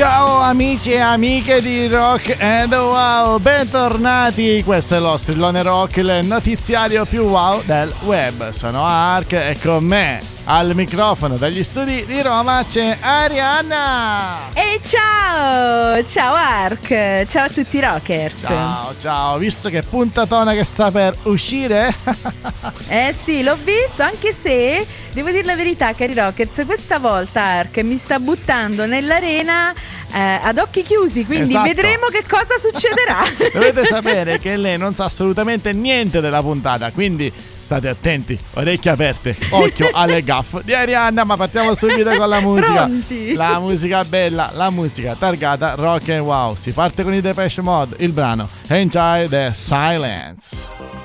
Ciao amici e amiche di Rock and Wow, bentornati. Questo è lo strillone rock, il notiziario più wow del web. Sono Ark e con me al microfono dagli studi di Roma c'è Arianna. E ciao! Ciao Ark, ciao a tutti i rockers. Ciao, ciao, visto che puntatona che sta per uscire? eh sì, l'ho visto, anche se devo dire la verità, cari rockers, questa volta Ark mi sta buttando nell'arena eh, ad occhi chiusi, quindi esatto. vedremo che cosa succederà. Dovete sapere che lei non sa assolutamente niente della puntata, quindi state attenti, orecchie aperte, occhio alle gaff di Arianna, ma partiamo subito con la musica. Pronti? La musica bella, la musica targata rock and wow. Si parte con i Depeche Mode, il brano Enjoy the Silence.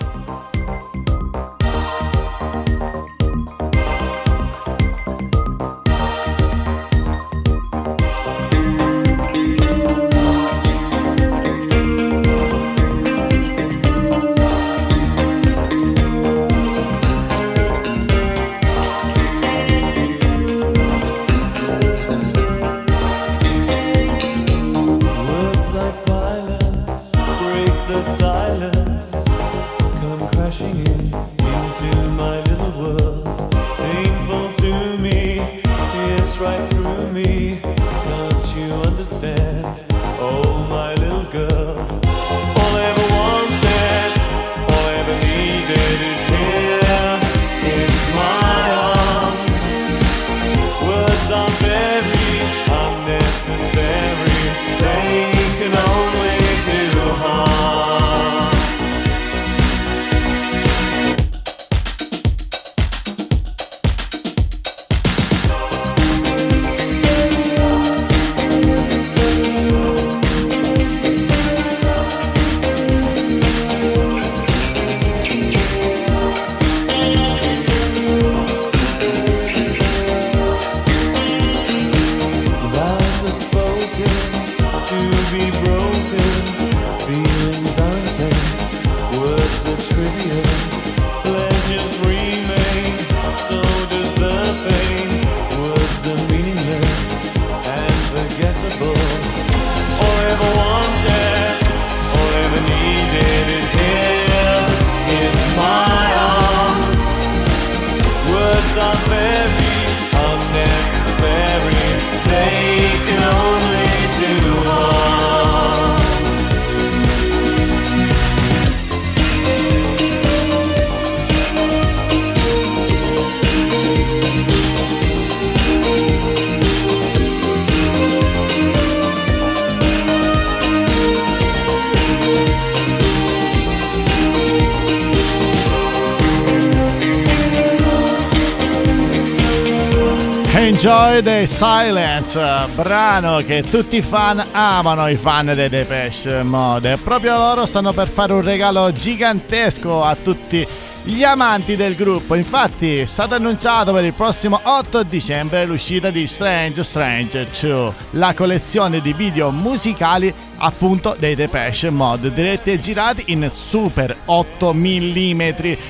Enjoy the Silence, brano che tutti i fan amano, i fan dei Depeche Mode. Proprio loro stanno per fare un regalo gigantesco a tutti gli amanti del gruppo. Infatti è stato annunciato per il prossimo 8 dicembre l'uscita di Strange Strange 2, la collezione di video musicali appunto dei Depeche Mode, diretti e girati in super 8 mm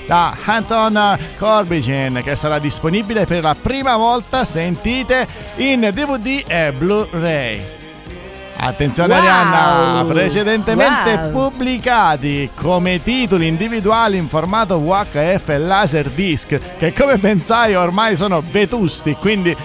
da Anton Corbijn che sarà disponibile per la prima volta, sentite, in DVD e Blu-ray. Attenzione wow. Arianna, precedentemente wow. pubblicati come titoli individuali in formato VHF e Laserdisc, che come pensai ormai sono vetusti, quindi,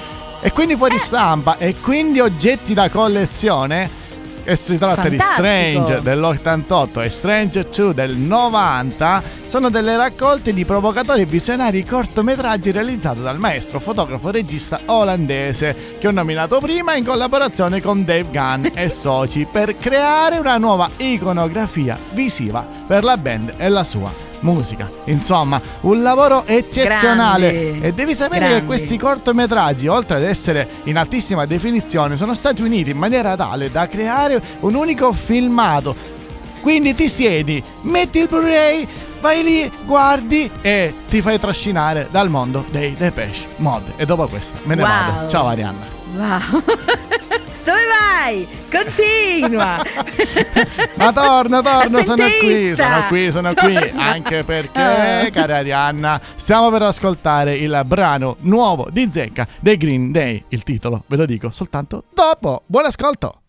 e quindi fuori eh. stampa, e quindi oggetti da collezione e si tratta Fantastico. di Strange dell'88 e Strange 2 del 90 sono delle raccolte di provocatori e visionari cortometraggi realizzati dal maestro fotografo regista olandese che ho nominato prima in collaborazione con Dave Gunn e soci per creare una nuova iconografia visiva per la band e la sua musica. Insomma, un lavoro eccezionale. Grandi, e devi sapere grandi. che questi cortometraggi, oltre ad essere in altissima definizione, sono stati uniti in maniera tale da creare un unico filmato. Quindi ti siedi, metti il Blu-ray, vai lì, guardi e ti fai trascinare dal mondo dei Depeche Mod. E dopo questa me ne wow. vado. Ciao Arianna. Wow. Dove vai? Continua. Ma torno, torno, sono qui, sono qui, sono qui. Anche perché, ah. cara Arianna, stiamo per ascoltare il brano nuovo di Zecca dei Green Day. Il titolo ve lo dico soltanto dopo. Buon ascolto.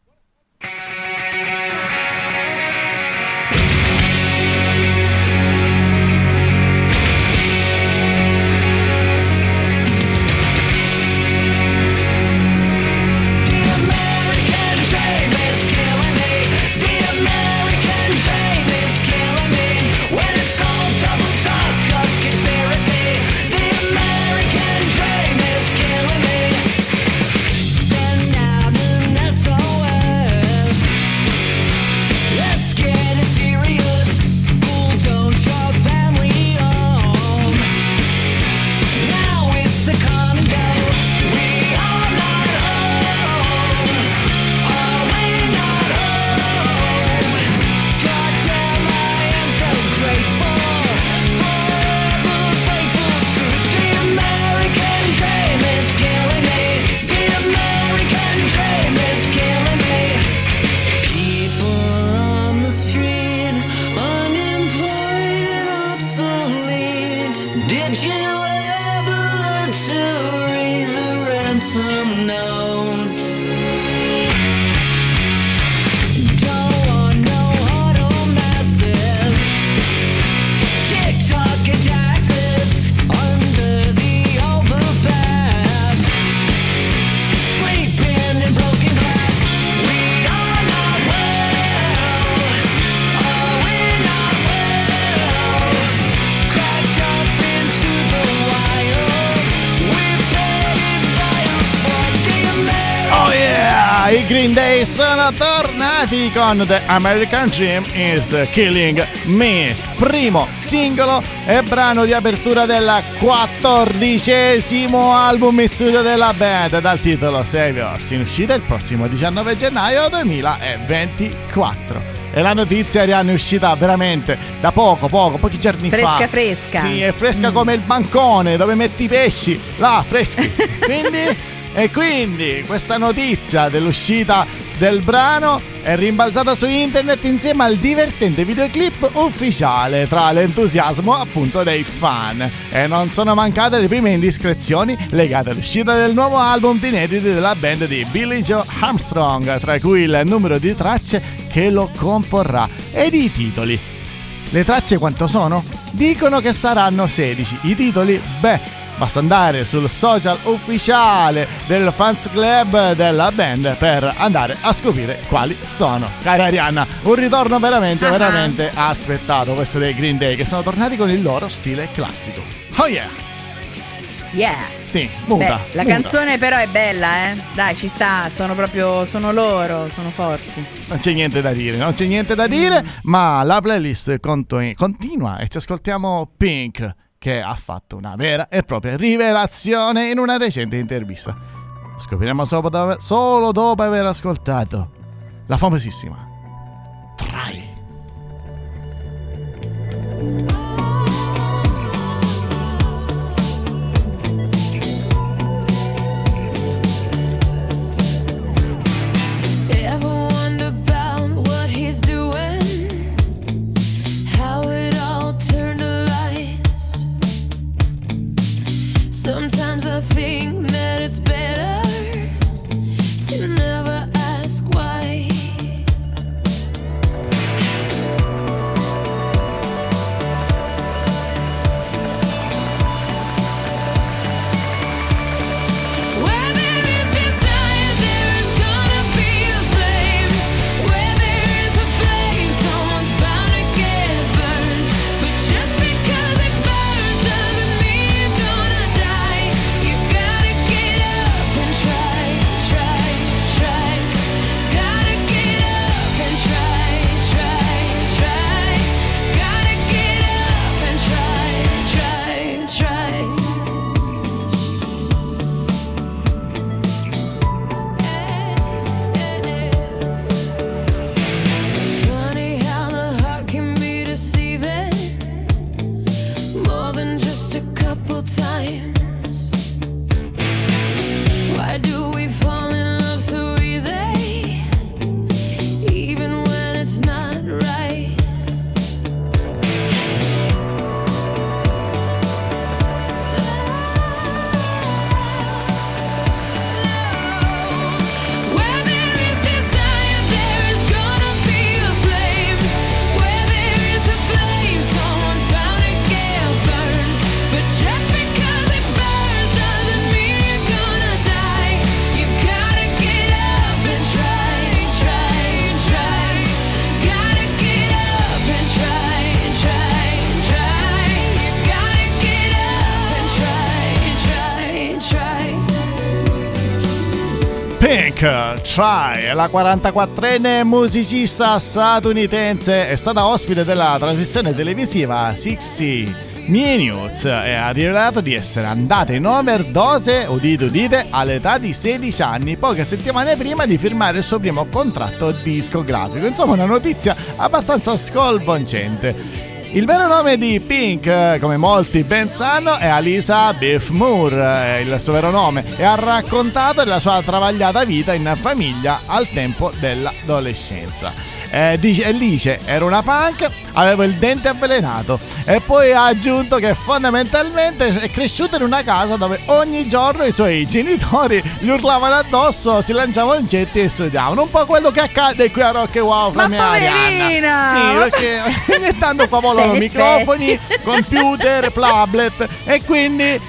Green Day sono tornati con The American Dream is Killing Me, primo singolo e brano di apertura del quattordicesimo album in studio della band dal titolo Saviors, in uscita il prossimo 19 gennaio 2024. E la notizia è uscita veramente da poco, poco, pochi giorni fresca, fa. Fresca, fresca. Sì, è fresca mm. come il bancone dove metti i pesci. Là, freschi. Quindi e quindi questa notizia dell'uscita del brano è rimbalzata su internet insieme al divertente videoclip ufficiale tra l'entusiasmo appunto dei fan. E non sono mancate le prime indiscrezioni legate all'uscita del nuovo album di inediti della band di Billy Joe Armstrong, tra cui il numero di tracce che lo comporrà ed i titoli. Le tracce quanto sono? Dicono che saranno 16. I titoli? Beh, Basta andare sul social ufficiale del fans club della band per andare a scoprire quali sono. Cara Arianna, un ritorno veramente, uh-huh. veramente aspettato questo dei Green Day che sono tornati con il loro stile classico. Oh yeah! Yeah! Sì, muta. Beh, la muta. canzone però è bella, eh? Dai, ci sta, sono proprio, sono loro, sono forti. Non c'è niente da dire, non c'è niente da dire, mm. ma la playlist continua e ci ascoltiamo Pink che ha fatto una vera e propria rivelazione in una recente intervista. Scopriremo solo dopo aver ascoltato la famosissima Try. Try, la 44enne musicista statunitense, è stata ospite della trasmissione televisiva 60 Minutes e ha rivelato di essere andata in overdose, udite udite, all'età di 16 anni, poche settimane prima di firmare il suo primo contratto discografico. Insomma, una notizia abbastanza sconvolgente. Il vero nome di Pink, come molti ben sanno, è Alisa Biff Moore, il suo vero nome, e ha raccontato della sua travagliata vita in famiglia al tempo dell'adolescenza. Eh, dice, Alice era una punk, aveva il dente avvelenato e poi ha aggiunto che fondamentalmente è cresciuta in una casa dove ogni giorno i suoi genitori gli urlavano addosso, si lanciavano oggetti e studiavano. Un po' quello che accade qui a Rock e Wow fra e Arianna. Sì, perché ogni tanto qua volano microfoni, computer, tablet e quindi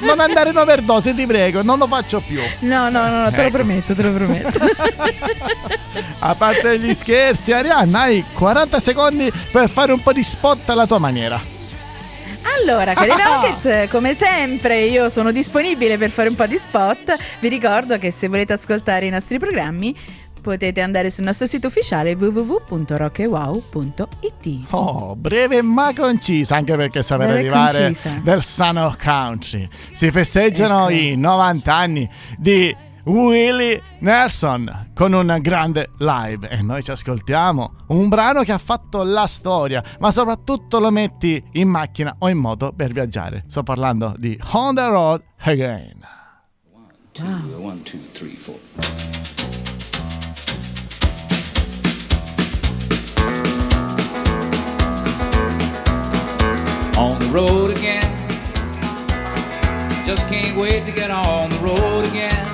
non andare in overdose, ti prego, non lo faccio più. No, no, no, te ecco. lo prometto, te lo prometto. a parte gli scherzi scherzi, Arianna, hai 40 secondi per fare un po' di spot alla tua maniera. Allora, cari Rockets, come sempre io sono disponibile per fare un po' di spot. Vi ricordo che se volete ascoltare i nostri programmi potete andare sul nostro sito ufficiale www.rockewow.it. Oh, breve ma concisa, anche perché saper arrivare concisa. del Sun of Country. Si festeggiano ecco. i 90 anni di Willie Nelson con un grande live e noi ci ascoltiamo un brano che ha fatto la storia, ma soprattutto lo metti in macchina o in moto per viaggiare. Sto parlando di On the Road Again. One, two, wow. one, two, three. On the road again. Just can't wait to get on the road again.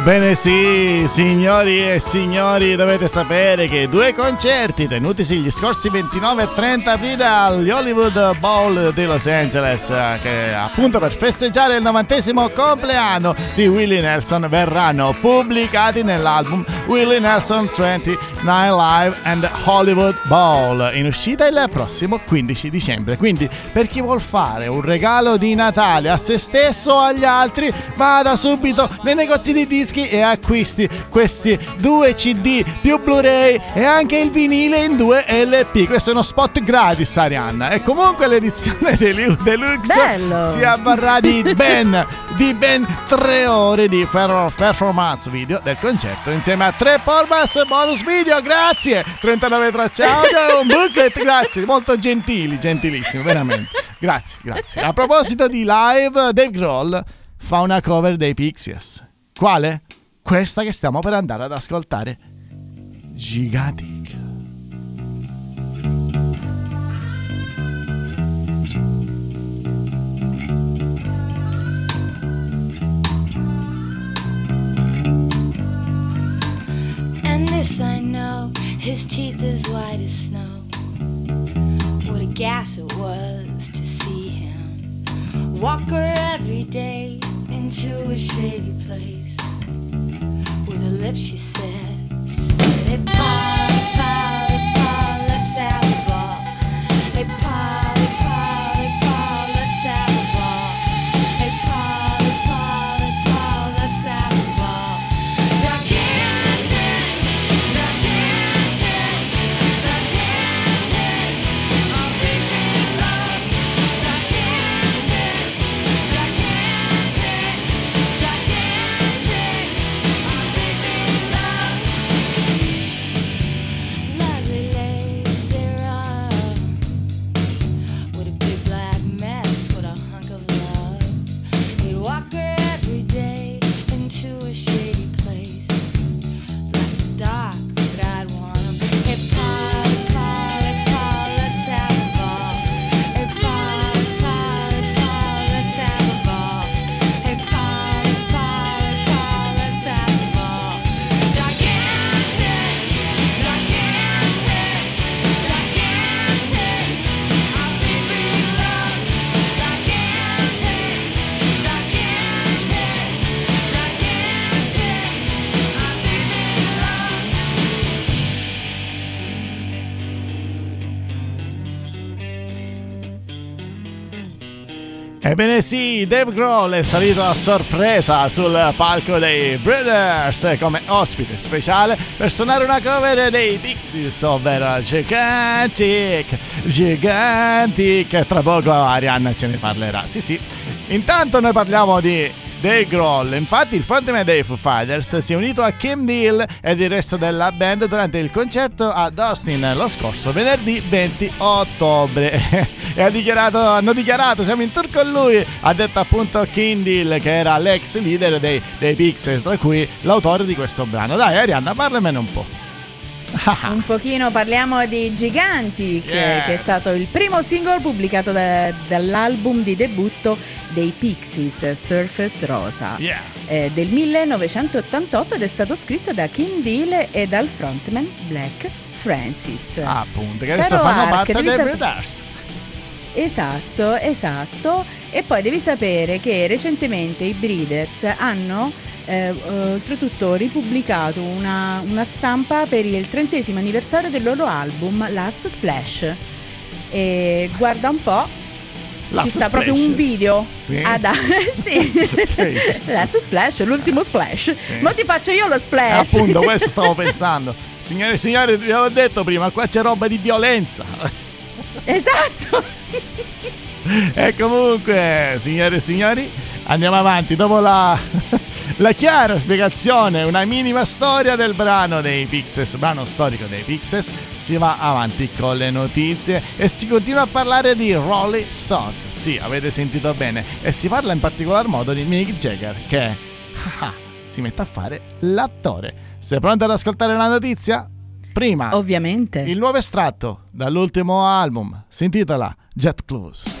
Ebbene sì, signori e signori, dovete sapere che due concerti tenutisi gli scorsi 29 e 30 aprile agli Hollywood Bowl di Los Angeles, che appunto per festeggiare il novantesimo compleanno di Willie Nelson verranno pubblicati nell'album Willie Nelson 29 Live and Hollywood Bowl, in uscita il prossimo 15 dicembre. Quindi per chi vuol fare un regalo di Natale a se stesso o agli altri, vada subito nei negozi di dischi dischi e acquisti questi due CD più Blu-ray e anche il vinile in due LP. Questo è uno spot gratis, Arianna. E comunque l'edizione deluxe Bello. si avvarrà di ben, di ben tre ore di performance video del concerto insieme a tre performance bonus video. Grazie! 39 tracce audio, un booklet, grazie, molto gentili, gentilissimo, veramente. Grazie, grazie. A proposito di live, Dave Grohl fa una cover dei Pixies. Quale? Questa che stiamo per andare ad ascoltare. Gigantic. And this I know, his teeth as white as snow. What a gas it was to see him walk her every day into a shady lips she said, she said, it Polly, Polly, Ebbene sì, Dave Grohl è salito a sorpresa sul palco dei Brothers come ospite speciale per suonare una cover dei Pixies, ovvero Gigantic, Gigantic. Tra poco Arianna ce ne parlerà. Sì, sì. Intanto noi parliamo di Dave Grohl. Infatti il frontman dei Foo Fighters si è unito a Kim Deal ed il resto della band durante il concerto ad Austin lo scorso venerdì 20 ottobre. e ha dichiarato, hanno dichiarato siamo in tour con lui, ha detto appunto Kim Deal che era l'ex leader dei, dei Pixel, tra cui l'autore di questo brano. Dai Arianna, parlamene un po'. un pochino parliamo di Giganti, che, yes. che, è stato il primo singolo pubblicato da, dall'album di debutto dei Pixies, Surface Rosa, yeah. eh, del 1988 ed è stato scritto da Kim Deal e dal frontman Black Francis. Ah, appunto, che adesso Caro fanno Ark, parte dei sap- Breeders. Esatto, esatto. E poi devi sapere che recentemente i Breeders hanno eh, oltretutto ripubblicato una, una, stampa per il trentesimo anniversario del loro album Last Splash. E guarda un po', Last ci sta splash. proprio un video sì. ad ah, sì. sì Last Splash, l'ultimo splash. Sì. Ma ti faccio io lo splash. Eh, appunto, questo stavo pensando. Signore e signori, vi avevo detto prima, qua c'è roba di violenza. Esatto. e comunque, signore e signori, andiamo avanti. Dopo la la chiara spiegazione, una minima storia del brano dei Pixies, brano storico dei Pixies, si va avanti con le notizie e si continua a parlare di Rolling Stones. Sì, avete sentito bene, e si parla in particolar modo di Mick Jagger che ah, si mette a fare l'attore. Sei pronto ad ascoltare la notizia? Prima, ovviamente, il nuovo estratto dall'ultimo album si intitola Jet Close.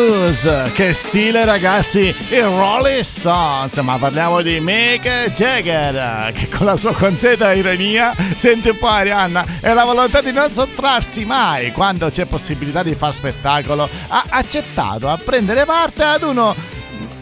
Blues. Che stile ragazzi, i Rolling Stones. Ma parliamo di Mick Jagger che con la sua consueta ironia, senti un po' Arianna, e la volontà di non sottrarsi mai quando c'è possibilità di far spettacolo, ha accettato a prendere parte ad uno,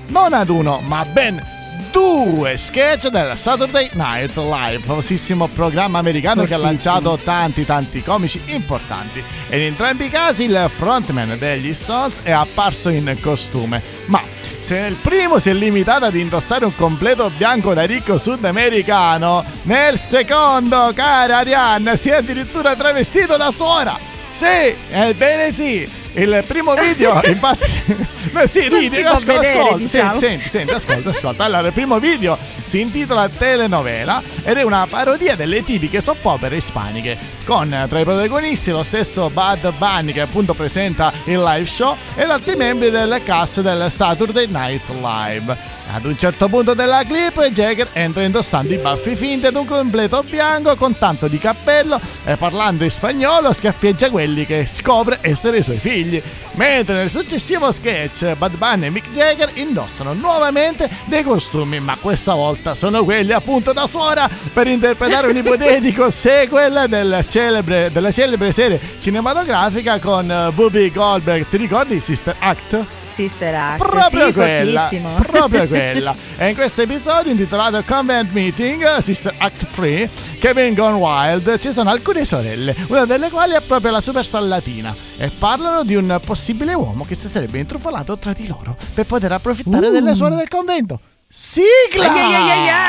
non ad uno, ma ben due sketch del Saturday Night Live, famosissimo programma americano Fortissimo. che ha lanciato tanti tanti comici importanti. E in entrambi i casi il frontman degli Stones è apparso in costume, ma se nel primo si è limitato ad indossare un completo bianco da ricco sudamericano, nel secondo, cara Arianna, si è addirittura travestito da suora. Sì, ebbene sì, Il primo video, infatti, ma sì, ridi, ascolta, vedere, ascolta, diciamo. senti, senti, ascolta, ascolta. Allora, il primo video si intitola Telenovela ed è una parodia delle tipiche soap opere ispaniche, con tra i protagonisti lo stesso Bad Bunny che appunto presenta il live show ed altri membri del cast del Saturday Night Live. Ad un certo punto della clip Jagger entra indossando i baffi finti ed un completo bianco con tanto di cappello e parlando in spagnolo schiaffeggia quelli che scopre essere i suoi figli. Mentre nel successivo sketch Bad Bunny e Mick Jagger indossano nuovamente dei costumi, ma questa volta sono quelli appunto da suora per interpretare un ipotetico sequel del celebre, della celebre serie cinematografica con Bobby Goldberg. Ti ricordi Sister Act? Sister Act. Proprio sì, quella. Proprio quella. E in questo episodio intitolato Convent Meeting, Sister Act 3, Kevin Gone Wild, ci sono alcune sorelle, una delle quali è proprio la superstar latina, e parlano di un possibile uomo che si sarebbe intrufolato tra di loro per poter approfittare uh. delle suore del convento. Sigla! Ai ai ai ai!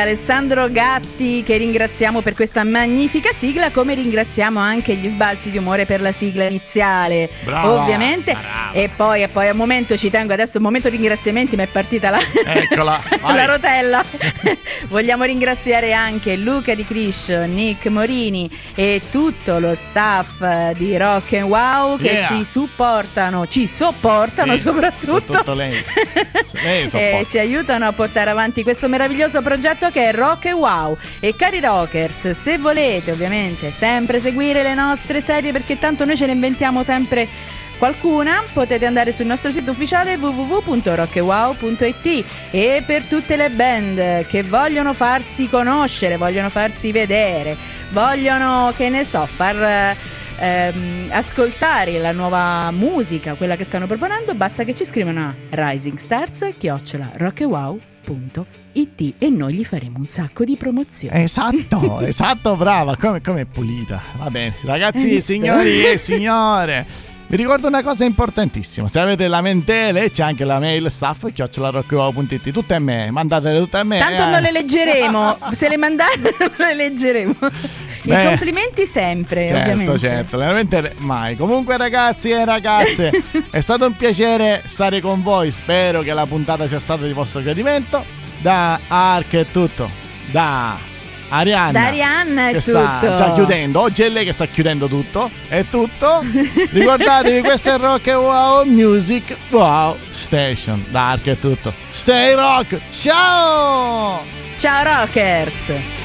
Alessandro Gatti che ringraziamo per questa magnifica sigla come ringraziamo anche gli sbalzi di umore per la sigla iniziale. Brava, ovviamente. brava. e poi, e poi a un momento ci tengo adesso un momento ringraziamenti mi è partita la, Eccola, la rotella. Vogliamo ringraziare anche Luca Di Criscio Nick Morini e tutto lo staff di Rock and Wow che yeah. ci supportano ci sopportano sì, soprattutto. lei, lei e ci aiutano a portare avanti questo meraviglioso progetto che è Rock e Wow. E cari rockers, se volete ovviamente sempre seguire le nostre serie perché tanto noi ce ne inventiamo sempre qualcuna, potete andare sul nostro sito ufficiale www.rockewow.it e per tutte le band che vogliono farsi conoscere, vogliono farsi vedere, vogliono, che ne so, far ehm, ascoltare la nuova musica, quella che stanno proponendo, basta che ci scrivano a Rising Stars, chiocciola, rockewow.it it e noi gli faremo un sacco di promozioni. Esatto, esatto, brava, come, come è pulita. Va bene, ragazzi, signori e signore. Vi ricordo una cosa importantissima, se avete lamentele c'è anche la mail staff chiocciolarockwow.it, tutte a me, mandatele tutte a me. Tanto eh. non le leggeremo, se le mandate non le leggeremo. I complimenti sempre, certo, ovviamente. Certo, veramente mai. Comunque ragazzi e ragazze, è stato un piacere stare con voi, spero che la puntata sia stata di vostro gradimento. Da Ark è tutto, da Arianna. Da Arianna è che tutto. sta già chiudendo. Oggi è lei che sta chiudendo tutto. È tutto. Ricordatevi, questo è Rock e Wow Music Wow Station. Da Ark è tutto. Stay rock. Ciao! Ciao rockers!